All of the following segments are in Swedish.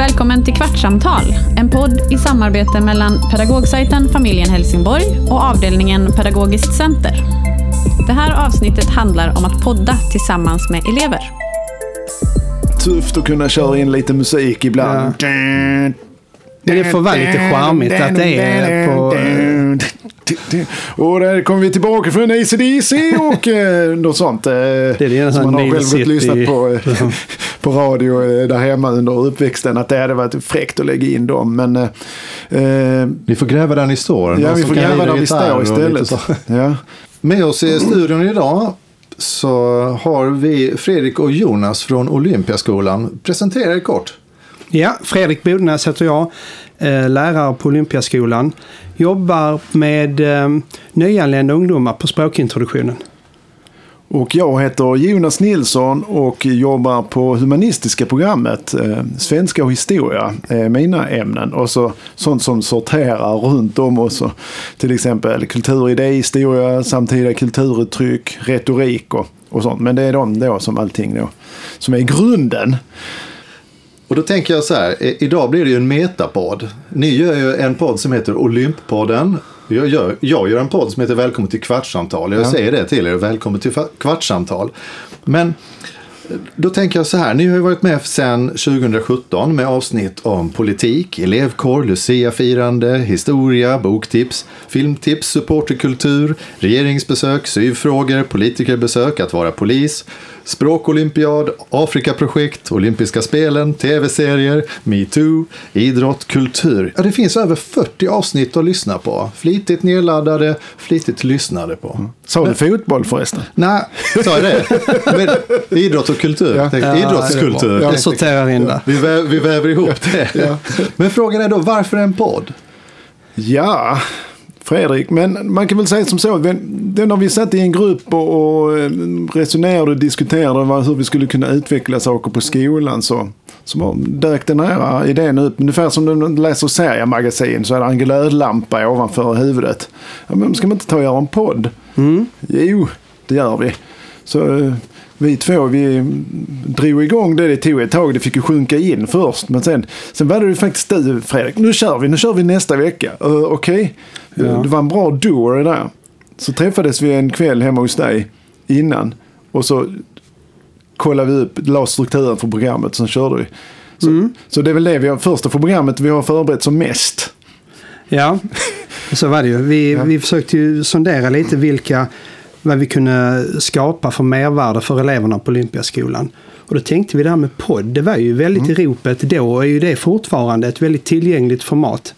Välkommen till Kvartsamtal, en podd i samarbete mellan pedagogsajten Familjen Helsingborg och avdelningen Pedagogiskt center. Det här avsnittet handlar om att podda tillsammans med elever. Tufft att kunna köra in lite musik ibland. Det får vara lite charmigt att det är på... Och där kommer vi tillbaka från ACDC och eh, något sånt. eh, Det är det som man har själv City. lyssnat på, eh, på radio där hemma under uppväxten. Att det hade varit fräckt att lägga in dem. Men eh, Vi får gräva där ni står. ja, vi får gräva där vi står istället. Ja. Med oss i studion idag så har vi Fredrik och Jonas från Olympiaskolan. Presentera er kort. Ja, Fredrik Bodnäs heter jag, Eh, lärare på Olympiaskolan. Jobbar med eh, nyanlända ungdomar på språkintroduktionen. Och jag heter Jonas Nilsson och jobbar på humanistiska programmet. Eh, svenska och historia är mina ämnen. Och så sånt som sorterar runt om oss. Till exempel kulturidé, historia, samtida kulturuttryck, retorik och, och sånt. Men det är de då som allting då, som är grunden. Och då tänker jag så här, i- idag blir det ju en metapodd. Ni gör ju en podd som heter Olymppodden. Jag gör, jag gör en podd som heter Välkommen till Kvartssamtal. Jag Ja. säger det till er, Välkommen till Kvartssamtal. Men då tänker jag så här, ni har ju varit med sedan 2017 med avsnitt om politik, elevkår, luciafirande, historia, boktips, filmtips, supporterkultur, regeringsbesök, syvfrågor, politikerbesök, att vara polis, språkolympiad, Afrikaprojekt, olympiska spelen, tv-serier, metoo, idrott, kultur. Ja, det finns över 40 avsnitt att lyssna på. Flitigt nedladdade, flitigt lyssnade på. Sa du fotboll förresten? Nej, sa jag det? Men, idrott och kultur. Ja. Tänk, Ja, Idrottskultur. Jag sorterar in det. Vi, vä vi väver ihop det. Men frågan är då, varför en podd? Ja, Fredrik, men man kan väl säga som så. Det när vi satt i en grupp och, eh, resonerade och diskuterade hur vi skulle kunna utveckla saker på skolan så, så dök den här idén upp. Ungefär som när man läser seriemagasin så är det en glödlampa ovanför huvudet. Ja, men ska man inte ta och göra en podd? Jo, det gör vi. Så eh, vi två, vi drog igång det. Det tog ett tag. Det fick ju sjunka in först. Men sen, sen var det ju faktiskt du, Fredrik. Nu kör vi. Nu kör vi nästa vecka. Uh, Okej. Ja. Det var en bra duo det där. Så träffades vi en kväll hemma hos dig innan. Och så kollade vi upp, la strukturen för programmet. Sen körde vi. Så, så det är väl det vi har, första för programmet vi har förberett som mest. Ja, så var det ju. Vi, Ja. vi försökte ju sondera lite vilka, vad vi kunde skapa för mervärde för eleverna på Olympiaskolan. Och då tänkte vi det här med podd, det var ju väldigt Mm. i ropet då och är ju det fortfarande ett väldigt tillgängligt format.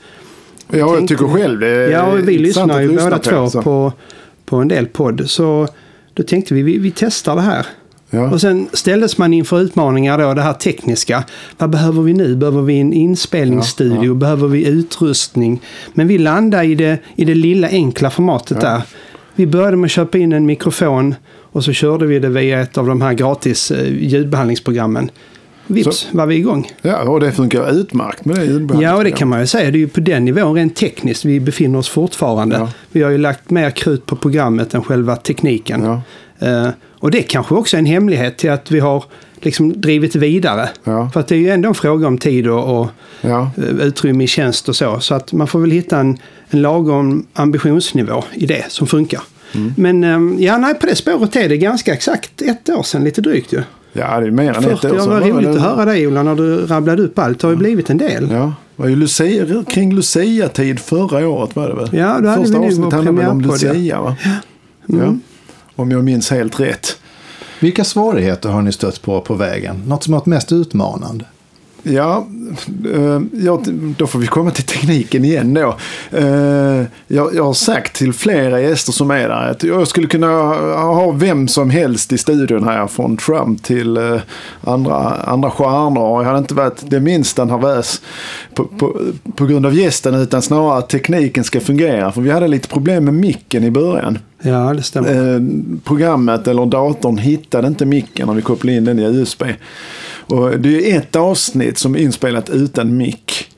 Ja, jag tänkte- tycker själv det är Ja, och vi lyssnar ju båda två så. på, på en del podd. Så då tänkte vi, vi, vi testar det här. Ja. Och sen ställdes man inför utmaningar då, det här tekniska. Vad behöver vi nu? Behöver vi en inspelningsstudio? Ja, ja. Behöver vi utrustning? Men vi landade i det, i det lilla enkla formatet där. Vi började med att köpa in en mikrofon och så körde vi det via ett av de här gratis eh, ljudbehandlingsprogrammen. Vips var vi igång. Ja, och det funkar utmärkt med det Ja, och det kan man ju säga. Det är ju på den nivån rent tekniskt vi befinner oss fortfarande. Ja. Vi har ju lagt mer krut på programmet än själva tekniken. Ja. Eh, och det kanske också är en hemlighet till att vi har liksom drivit vidare. Ja. För att det är ju ändå en fråga om tid och, och Ja. eh, utrymme i tjänst och så. Så att man får väl hitta en, en lagom ambitionsnivå i det som funkar. Mm. Men eh, ja, nej, på det spåret är det ganska exakt ett år sedan, lite drygt ju. ja, det är mer än ett 40 år sedan. vad var roligt det- att höra dig Ola när du rabblade upp allt. Det har ju blivit en del. Ja, det var ju Lucia, kring Lucia-tid förra året var det väl? Ja, då hade Första vi nog avsnittet vår handlade väl om premiärpodd, ja. Lucia va? Mm. Ja. Om jag minns helt rätt. Vilka svårigheter har ni stött på på vägen? Något som har varit mest utmanande? Ja, eh, ja, då får vi komma till tekniken igen då. Eh, jag, jag har sagt till flera gäster som är där att jag skulle kunna ha vem som helst i studion här från Trump till eh, andra, andra stjärnor. Jag hade inte varit det minsta nervös på, på, på grund av gästen utan snarare att tekniken ska fungera. För vi hade lite problem med micken i början. Ja, det stämmer. Programmet eller datorn hittade inte micken när vi kopplade in den i USB. Och det är ju ett avsnitt som är inspelat utan mick.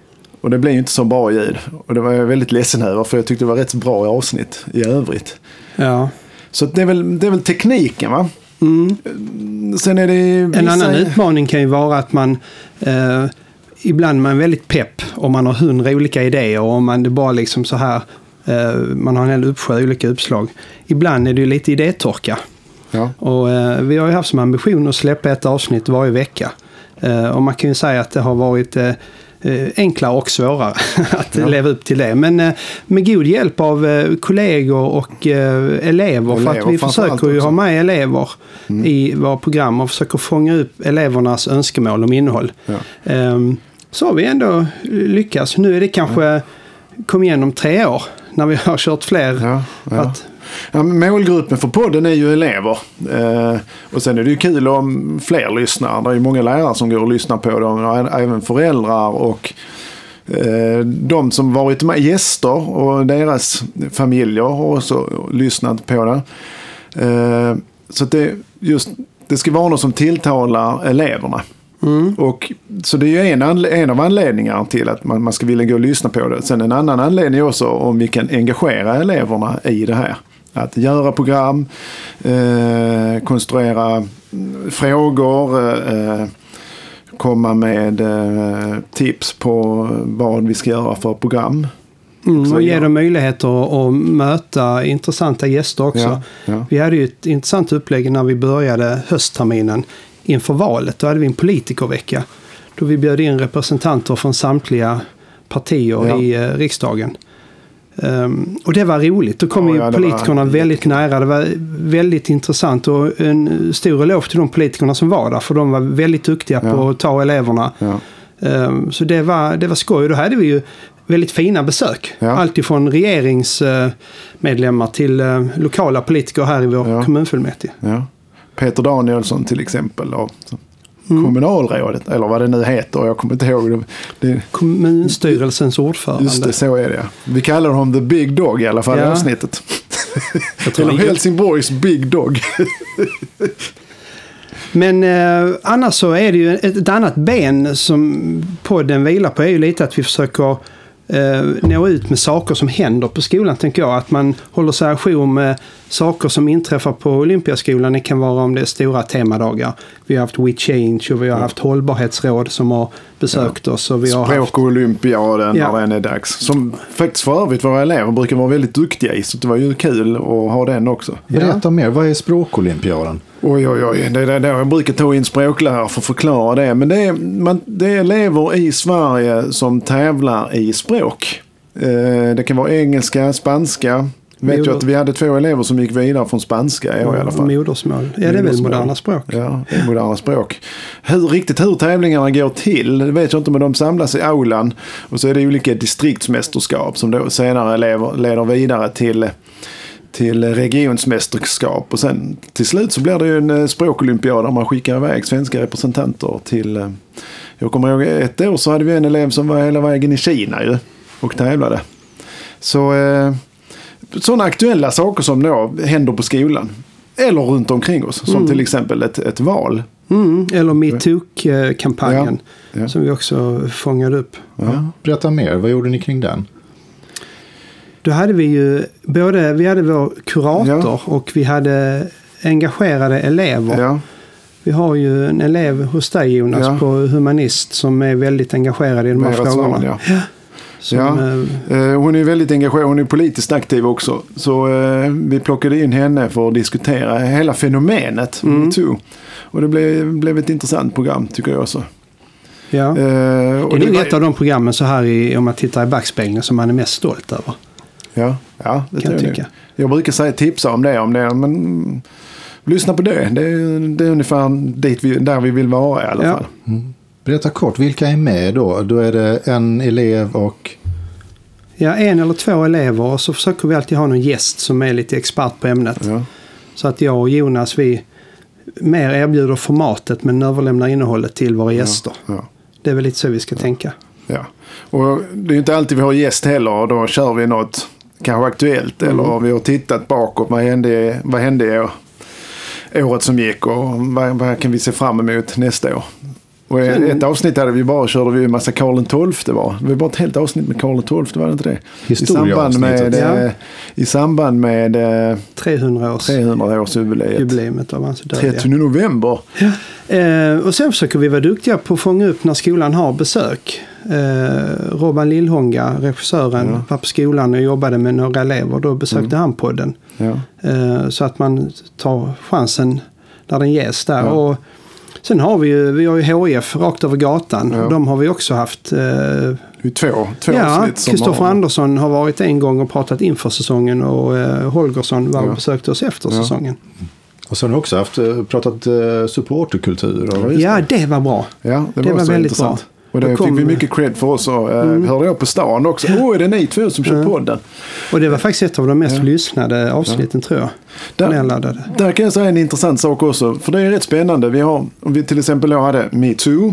Och det blir ju inte så bra ljud. Och det var jag väldigt ledsen över för jag tyckte det var rätt bra avsnitt i övrigt. Ja. Så det är väl, det är väl tekniken va? Mm. Sen är det En vissa- annan utmaning kan ju vara att man eh, ibland är man väldigt pepp om man har hundra olika idéer och om man det bara liksom så här, eh, man har en hel uppsjö olika uppslag. Ibland är det ju lite idétorka. Ja. Och eh, vi har ju haft som ambition att släppa ett avsnitt varje vecka. Eh, och man kan ju säga att det har varit eh, eh, enklare och svårare att Ja. leva upp till det. Men med god hjälp av kollegor och elever. För att vi försöker ju ha med elever Mm. i våra program och försöker fånga upp elevernas önskemål om innehåll. Ja. Ehm, så har vi ändå lyckats. Nu är det kanske, kom igen om tre år när vi har kört fler. Ja. Att, Ja, målgruppen för podden är ju elever. Eh, och sen är det ju kul om fler lyssnar. Det är ju många lärare som går och lyssnar på dem. Och även föräldrar och eh, de som varit med gäster och deras familjer har också lyssnat på det. Eh, så det, just, det ska vara något som tilltalar eleverna. Och, så det är ju en, en av anledningarna till att man, man ska vilja gå och lyssna på det. Sen en annan anledning också om vi kan engagera eleverna i det här. Att göra program, eh, konstruera frågor, eh, komma med eh, tips på vad vi ska göra för program. mm, och ge dem möjligheter att, att möta intressanta gäster också. Ja, ja. Vi hade ju ett intressant upplägg när vi började höstterminen inför valet. Då hade vi en politikervecka. Då vi bjöd in representanter från samtliga partier Ja. i eh, riksdagen. Ehm, och det var roligt. Då kom Ja, ju ja, politikerna var väldigt nära. Det var väldigt intressant och en stor eloge till de politikerna som var där. För de var väldigt duktiga Ja. på att ta eleverna. Ja. Ehm, Så det var, det var skoj. Då hade vi ju väldigt fina besök. Ja. Allt ifrån regeringsmedlemmar till eh, lokala politiker här i vår Ja. kommunfullmäktige. Peter Danielsson till exempel. Och Mm. Kommunalrådet, eller vad det nu heter. Jag kommer inte ihåg. Det, Kommunstyrelsens ordförande. just det, så är det. Vi kallar honom the big dog i alla fall i Ja. avsnittet. Jag tror Eller Helsingborgs big dog. Men eh, annars så är det ju ett, ett annat ben som podden vilar på är ju lite att vi försöker eh, nå ut med saker som händer på skolan tänker jag. Att man håller sig ajour med saker som inträffar på Olympiaskolan. Det kan vara om det är stora temadagar. Vi har haft We Change och vi har haft hållbarhetsråd som har besökt oss. Och vi har haft, Språk och olympiaden Ja. när den är dags. Som faktiskt för övrigt våra elever brukar vara väldigt duktiga i. Så det var ju kul att ha den också. Berätta mer, vad är språkolympiaden? Oj, oj, oj. Det är där jag brukar ta in språklärare för att förklara det. Men det är, man, det är elever i Sverige som tävlar i språk. Eh, det kan vara engelska, spanska. Vet Moder- ju att vi hade två elever som gick vidare från spanska i år i alla fall. modersmål. Ja, det är väl moderna språk. Ja, moderna språk. Hur, riktigt hur tävlingarna går till, det vet jag inte, men de samlas i aulan. Och så är det olika distriktsmästerskap som då senare lever, leder vidare till, till regionsmästerskap. Och sen till slut så blir det ju en eh, språkolympiad där man skickar iväg svenska representanter till... eh, Jag kommer ihåg ett år så hade vi en elev som var hela vägen i Kina ju och tävlade. Så eh, sådana aktuella saker som då händer på skolan. Eller runt omkring oss. Som till exempel ett, ett val. Mm, eller metoo-kampanjen Ja, ja. som vi också fångade upp. Ja. Berätta mer, vad gjorde ni kring den? Då hade vi ju både, vi hade vår kurator Ja. och vi hade engagerade elever. Ja, Vi har ju en elev hos dig Jonas Ja. på humanist som är väldigt engagerad i de här frågorna. Svahn, ja. Ja. eh, Hon är väldigt engagerad, hon är politiskt aktiv också. Så eh, vi plockade in henne för att diskutera hela fenomenet Mm. metoo. Och det blev, blev ett intressant program tycker jag också. ja. Eh, Det är det nog ett av de programmen så här i, om man tittar i backspegeln som man är mest stolt över. Ja, ja det Kan jag jag tycka. nog. Jag brukar säga tipsa om det, om det men mm, lyssna på det. Det är, det är ungefär dit vi, där vi vill vara i alla Ja. fall. Berätta kort, vilka är med då? Då är det en elev och... Ja, en eller två elever och så försöker vi alltid ha någon gäst som är lite expert på ämnet. Ja. Så att jag och Jonas vi mer erbjuder formatet men överlämnar innehållet till våra gäster. Ja. Det är väl lite så vi ska tänka. Ja. Och det är ju inte alltid vi har gäst heller och då kör vi något kanske aktuellt eller vi har tittat bakåt. Vad hände, vad hände året som gick och vad, vad kan vi se fram emot nästa år? Och ett avsnitt hade vi bara, körde vi en massa Karl XII var. Det var bara ett helt avsnitt med Karl XII, var det inte det? I samband med, eh, I samband med eh, 300 års 300-årsjubileet. jubileet av hans död. 30 november. Eh, och sen försöker vi vara duktiga på att fånga upp när skolan har besök. Eh, Robban Lillhånga, regissören, var på skolan och jobbade med några elever. Då besökte han podden. Ja. Eh, så att man tar chansen när den ges där. Ja. Och sen har vi ju, vi har ju HIF rakt över gatan. Ja. De har vi också haft. Eh, två, två ja, Kristoffer Andersson har varit en gång och pratat inför säsongen och eh, Holgersson var och Ja. besökte oss efter Ja. säsongen. Och så har också haft, eh, pratat eh, supporterkultur. Och, Ja, det var bra. Ja, det, Det var, var väldigt intressant. bra. Och det Då kom- Mm. fick vi mycket cred för oss. Och, eh, hörde jag på stan också. Åh, är det ni två som kör podden? Och det var faktiskt ett av de mest Ja. lyssnade avsnitten tror jag. Där-. Där kan jag säga en intressant sak också. För det är rätt spännande. Vi har, om vi till exempel då hade metoo.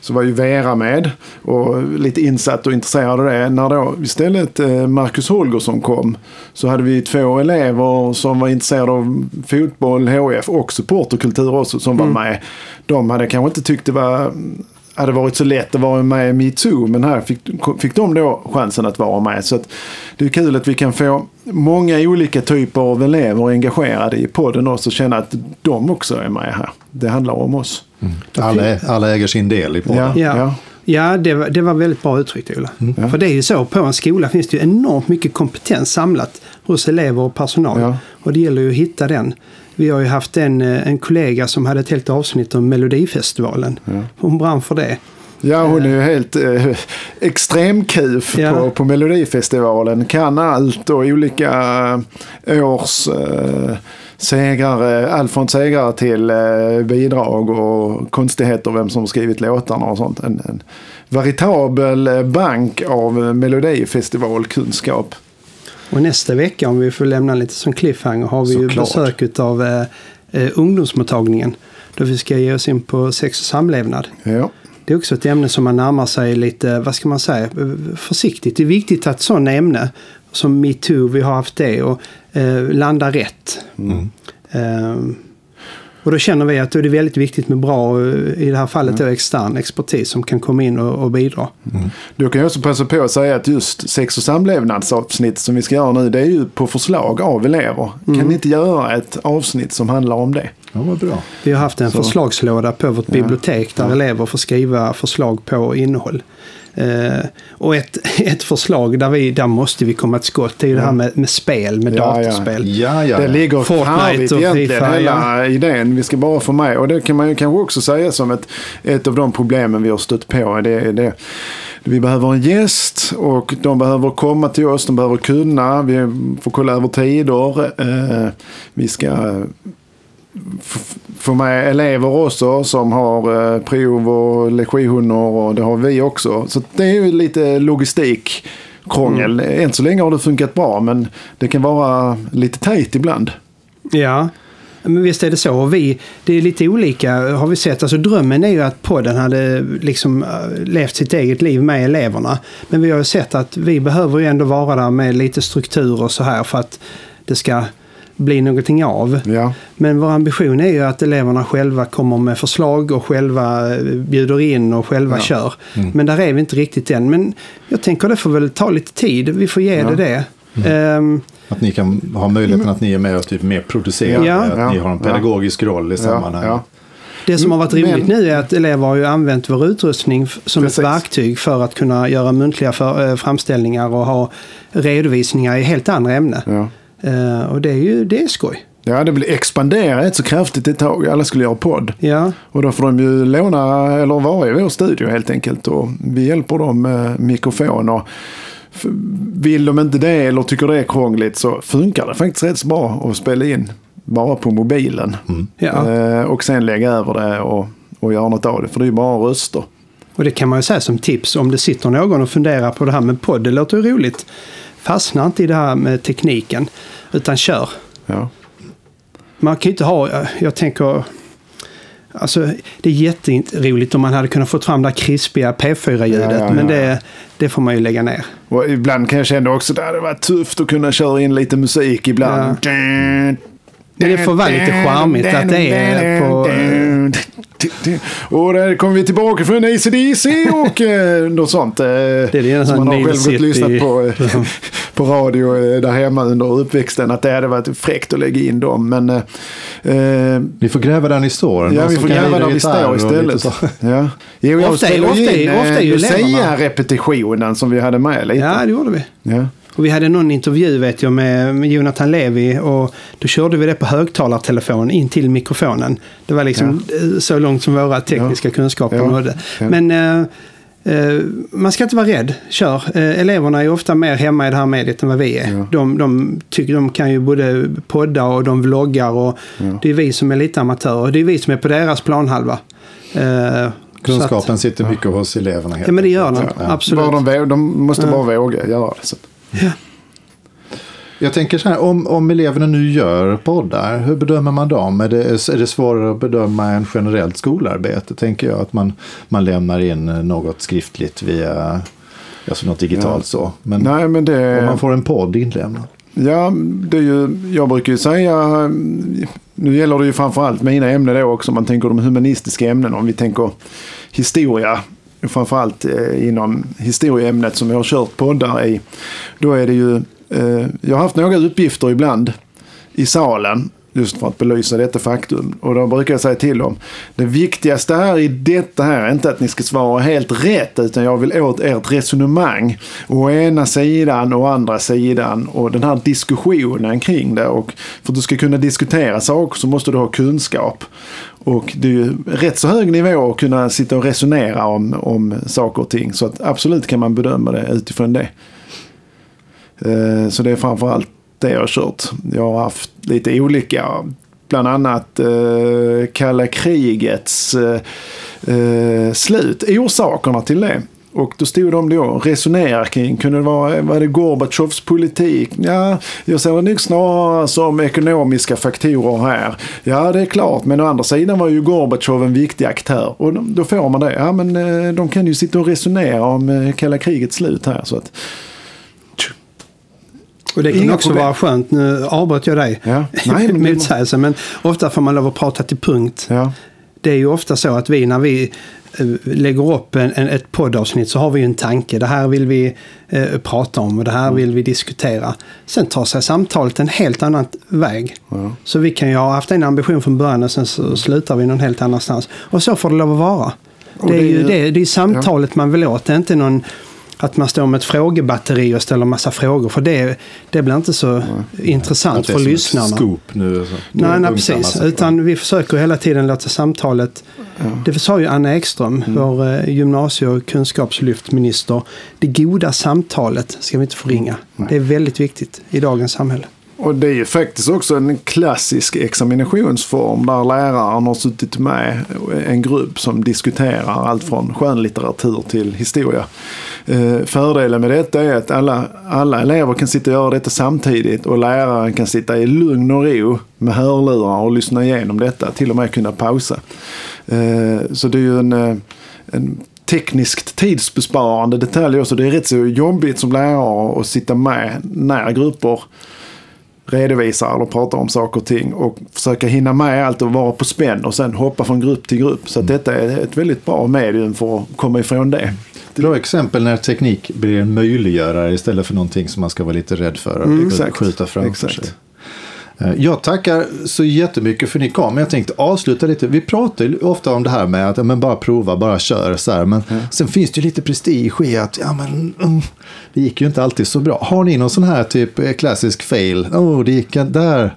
Så var ju Vera med och lite insatt och intresserad av det. När då istället eh, Marcus Holgersson kom så hade vi två elever som var intresserade av fotboll, HF och supporterkultur också som var med. De hade kanske inte tyckt det var hade varit så lätt att vara med i metoo men här fick, fick de då chansen att vara med. Så att det är kul att vi kan få många olika typer av elever engagerade i podden också och känna att de också är med här. Det handlar om oss. alla, alla äger sin del i podden. Ja. Ja, ja det, var, det var väldigt bra uttryckt Ola. Ja. För det är ju så, på en skola finns det ju enormt mycket kompetens samlat hos elever och personal. Ja. Och det gäller ju att hitta den. Vi har ju haft en, eh, en kollega som hade ett helt avsnitt om Melodifestivalen. Hon brann för det. Ja, hon är ju helt eh, extremkuf Ja. på, på Melodifestivalen. Kan allt och olika eh, års eh, segrare. Allt från segrare till eh, bidrag och konstigheter vem som skrivit låtarna och sånt. En, en veritabel eh, bank av eh, Melodifestivalkunskap. Och nästa vecka, om vi får lämna lite som cliffhanger, har vi ju Såklart. besök av eh, eh, ungdomsmottagningen. Då vi ska ge oss in på sex och samlevnad. Ja. Det är också ett ämne som man närmar sig lite, vad ska man säga, eh, försiktigt. Det är viktigt att sådana ämne som metoo, vi har haft det, och eh, landa rätt. Eh, och då känner vi att då är det väldigt viktigt med bra, eh, i det här fallet då extern expertis som kan komma in och, och bidra. Då kan jag också passa på att säga att just sex och samlevnadsavsnitt som vi ska göra nu, det är ju på förslag av elever. Kan ni inte göra ett avsnitt som handlar om det? Ja, vad bra. Vi har haft en Så. förslagslåda på vårt bibliotek där elever får skriva förslag på innehåll. Eh, och ett, ett förslag där, vi, där måste vi komma till skott, det är ju det här med, med spel, med Ja, ja. datorspel. Ja, ja. Det ligger Fortnite och egentligen, FIFA, hela idén. Vi ska bara få med. Och det kan man ju kanske också säga som ett, ett av de problemen vi har stött på. Det, är det. Vi behöver en gäst och de behöver komma till oss, de behöver kunna. Vi får kolla över tider. Eh, vi ska f- få med elever också som har eh, prov och lektioner och det har vi också. Så det är ju lite logistikkrångel. Än så länge har det funkat bra men det kan vara lite tajt ibland. Ja, men visst är det så. Vi, det är lite olika har vi sett. Alltså drömmen är ju att podden hade liksom eh, levt sitt eget liv med eleverna. Men vi har ju sett att vi behöver ju ändå vara där med lite struktur och så här för att det ska bli någonting av. Ja. Men vår ambition är ju att eleverna själva kommer med förslag och själva eh, bjuder in och själva Ja. kör. Men där är vi inte riktigt än. Men jag tänker det får väl ta lite tid. Vi får ge Ja. det det. Ehm, Att ni kan ha möjligheten att ni är med och typ mer producerande. Ja. Att ni har en pedagogisk roll i sammanhanget. Det som har varit roligt Men- nu är att elever har ju använt vår utrustning som Precis. ett verktyg för att kunna göra muntliga för, eh, framställningar och ha redovisningar i helt andra ämnen. Eh, och det är ju det är skoj. ja, det vill expandera ett så kraftigt ett tag. Alla skulle göra podd. Ja, Och då får de ju låna eller vara i vår studio helt enkelt. Och vi hjälper dem med mikrofon. Och f- vill de inte det eller tycker det är krångligt så funkar det faktiskt rätt så bra att spela in bara på mobilen. ja. Eh, och sen lägga över det och, och göra något av det. För det är ju bara röster. och det kan man ju säga som tips om det sitter någon och funderar på det här med podd. Det låter ju roligt. Fastna inte i det här med tekniken utan kör. Ja. Man kan ju inte ha, jag tänker, alltså det är jätteroligt om man hade kunnat få fram det här krispiga P4-ljudet. Ja, ja, men ja, det, det får man ju lägga ner. Och ibland kan jag känna också att det hade varit tufft att kunna köra in lite musik ibland. Men det får vara lite charmigt att det är på... Och där kommer vi tillbaka från ACDC och eh, något sånt. Eh, är en som man har själv gått lyssnat på, eh, på radio eh, där hemma under uppväxten. Att det hade varit fräckt att lägga in dem. Men eh, eh, Vi får gräva där ni står. Ja, vi får gräva där vi står istället. Ja. Jo, jag Ofta ofta in ofta är ju Lucia-repetitionen som vi hade med lite. Ja, det gjorde vi. Ja. Och vi hade någon intervju vet jag med, med Jonathan Levi och då körde vi det på högtalartelefon in till mikrofonen. Det var liksom eh, så långt som våra tekniska kunskaper Ja. nådde. Ja. Men eh, eh, man ska inte vara rädd. Kör. Eh, eleverna är ofta mer hemma i det här mediet än vad vi är. Ja. De, de tycker de kan ju både podda och de vloggar och det är vi som är lite amatörer. Det är vi som är på deras planhalva. Kunskapen sitter mycket hos eleverna. Helt ja men det gör den. Ja. Absolut. Bara de, de måste bara våga göra det. Så. Jag tänker så här, om, om eleverna nu gör poddar, hur bedömer man dem? Är det, är det svårare att bedöma än generellt skolarbete? Tänker jag att man, man lämnar in något skriftligt via alltså något digitalt så. Men Nej, men det... om man får en podd inlämnad. Ja, det är ju, jag brukar ju säga, nu gäller det ju framförallt mina ämnen då också, om man tänker de humanistiska ämnena, om vi tänker historia, framförallt eh, inom historieämnet som jag har kört poddar i, då är det ju, eh, jag har haft några uppgifter ibland i salen, just för att belysa detta faktum. Och då brukar jag säga till dem, det viktigaste här i detta här är inte att ni ska svara helt rätt, utan jag vill åt ert resonemang. Å ena sidan och andra sidan och den här diskussionen kring det. Och för att du ska kunna diskutera saker så måste du ha kunskap. Och det är ju rätt så hög nivå att kunna sitta och resonera om, om saker och ting. Så att absolut kan man bedöma det utifrån det. Eh, så det är framförallt det jag har kört. Jag har haft lite olika, bland annat eh, kalla krigets eh, eh, slut, orsakerna till det. Och då stod de då och resonerade kring, kunde det vara, var det Gorbatjovs politik? Ja, jag ser det nog snarare som ekonomiska faktorer här. Ja, det är klart, men å andra sidan var ju Gorbatjov en viktig aktör. Och då- får man det. Ja, men eh, de kan ju sitta och resonera om eh, kalla krigets slut här. Så att, och det kan Inga också problem. vara skönt. Nu avbröt jag dig. Ja. Nej, men- Motsägelse. Men ofta får man lov att prata till punkt. ja. Det är ju ofta så att vi när vi eh, lägger upp en, en, ett poddavsnitt så har vi en tanke. Det här vill vi eh, prata om och det här vill vi diskutera. Sen tar sig samtalet en helt annan väg. Så vi kan ju ha haft en ambition från början och sen så slutar vi någon helt annanstans. Och så får det lov att vara. Det är det är ju det, det är samtalet man vill åt. Det är inte någon att man står med ett frågebatteri och ställer massa frågor. För det, det blir inte så intressant Att det är för som ett lyssnarna. Scoop nu. Så. Nej, nej precis. Utan vi försöker hela tiden låta samtalet... Det sa ju Anna Ekström, vår eh, gymnasie och kunskapslyftminister. Det goda samtalet ska vi inte förringa. Det är väldigt viktigt i dagens samhälle. Och det är ju faktiskt också en klassisk examinationsform där läraren har suttit med en grupp som diskuterar allt från skönlitteratur till historia. Eh, fördelen med detta är att alla, alla elever kan sitta och göra detta samtidigt och läraren kan sitta i lugn och ro med hörlurar och lyssna igenom detta, till och med kunna pausa. Eh, så det är ju en, eh, en tekniskt tidsbesparande detalj också. Det är rätt så jobbigt som lärare att sitta med när grupper redovisar eller pratar om saker och ting och försöka hinna med allt och vara på spänn och sen hoppa från grupp till grupp. Så att detta är ett väldigt bra medium för att komma ifrån det. Bra exempel när teknik blir en möjliggörare istället för någonting som man ska vara lite rädd för och Mm, exakt. skjuta framför Exakt. sig. Eh, Jag tackar så jättemycket för att ni kom. Men jag tänkte avsluta lite. Vi pratar ju ofta om det här med att ja, men bara prova, bara kör. Så här. Men sen finns det ju lite prestige i att ja, men, mm, det gick ju inte alltid så bra. Har ni någon sån här typ eh, klassisk fail? Oh, det gick där,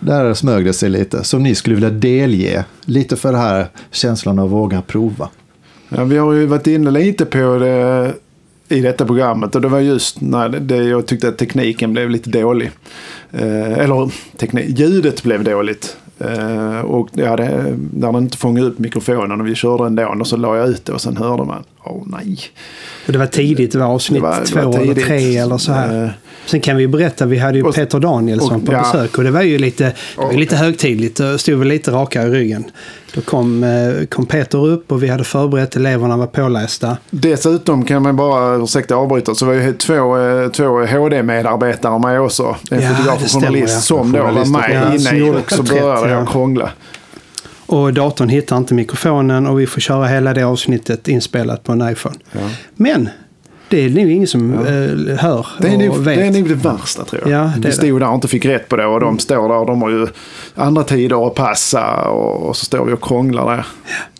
där smög det sig lite. Som ni skulle vilja delge. Lite för det här känslan av att våga prova. Ja, vi har ju varit inne lite på det i detta programmet och det var just när det, jag tyckte att tekniken blev lite dålig. Eh, eller teknik, ljudet blev dåligt. Eh, och jag hade, när den inte fångade upp mikrofonen och vi körde ändå och så la jag ut det och sen hörde man. Åh nej. Och det var tidigt, det var avsnitt Det var- det två var eller tre eller så här. Eh, Sen kan vi berätta, vi hade ju Och- Peter Danielsson och- på ja. besök och det var ju lite, det var Och- lite högtidligt och stod väl lite rakare i ryggen. Då kom, eh, kom Peter upp och vi hade förberett, eleverna var pålästa. Dessutom kan man bara, ursäkta avbryta, så var ju två, eh, två HD-medarbetare med också. En Ja, fotograf det och stämmer, journalist ja. som då var med Ja, som inne i och så började ja. jag krångla. Och datorn hittar inte mikrofonen och vi får köra hela det avsnittet inspelat på en iPhone. Men det är nog ingen som eh, hör Det är, och nog, vet. det är nog det värsta tror jag. Ja, vi stod där och inte fick rätt på det och de står där och de har ju andra tider att passa och, och så står vi och krånglar där.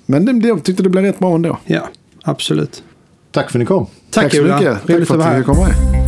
Men det, det, jag tyckte det blev rätt bra ändå. Ja, absolut. Tack för att ni kom. Tack, så Ola. mycket. Tack för att vi fick komma med.